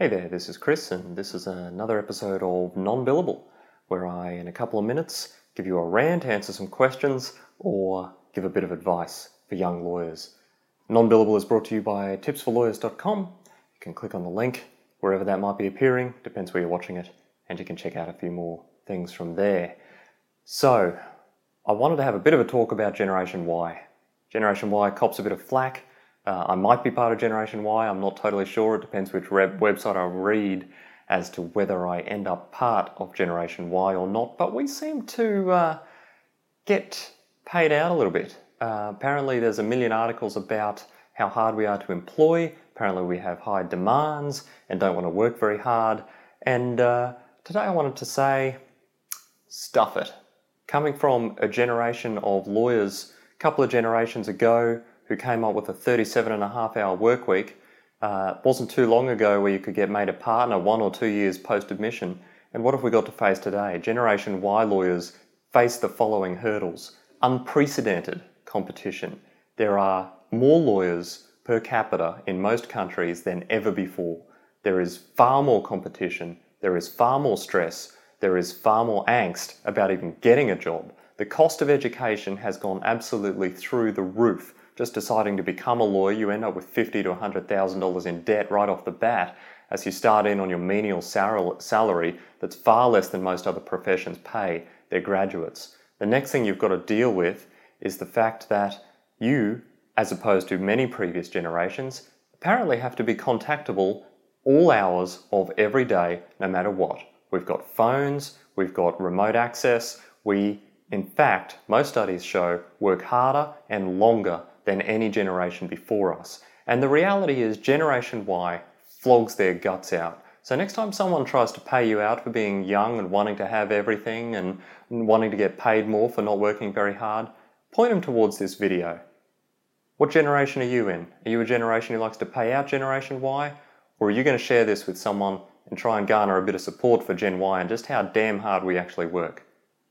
Hey there, this is Chris, and this is another episode of Non Billable, where I, in a couple of minutes, give you a rant, answer some questions, or give a bit of advice for young lawyers. Non Billable is brought to you by tipsforlawyers.com. You can click on the link wherever that might be appearing, depends where you're watching it, and you can check out a few more things from there. So, I wanted to have a bit of a talk about Generation Y. Generation Y cops a bit of flack uh, I might be part of Generation Y, I'm not totally sure. It depends which website I read as to whether I end up part of Generation Y or not. But we seem to uh, get paid out a little bit. Uh, apparently, there's a million articles about how hard we are to employ. Apparently, we have high demands and don't want to work very hard. And uh, today I wanted to say, stuff it. Coming from a generation of lawyers a couple of generations ago, who came up with a 37 and a half hour work week. Uh, wasn't too long ago where you could get made a partner one or two years post admission. And what have we got to face today? Generation Y lawyers face the following hurdles unprecedented competition. There are more lawyers per capita in most countries than ever before. There is far more competition, there is far more stress, there is far more angst about even getting a job. The cost of education has gone absolutely through the roof just deciding to become a lawyer, you end up with fifty to hundred thousand dollars in debt right off the bat as you start in on your menial salary that's far less than most other professions pay their graduates. The next thing you've got to deal with is the fact that you, as opposed to many previous generations, apparently have to be contactable all hours of every day, no matter what. We've got phones, we've got remote access, we, in fact, most studies show, work harder and longer than any generation before us. And the reality is, Generation Y flogs their guts out. So, next time someone tries to pay you out for being young and wanting to have everything and wanting to get paid more for not working very hard, point them towards this video. What generation are you in? Are you a generation who likes to pay out Generation Y? Or are you going to share this with someone and try and garner a bit of support for Gen Y and just how damn hard we actually work?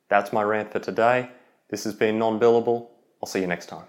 That's my rant for today. This has been Non Billable. I'll see you next time.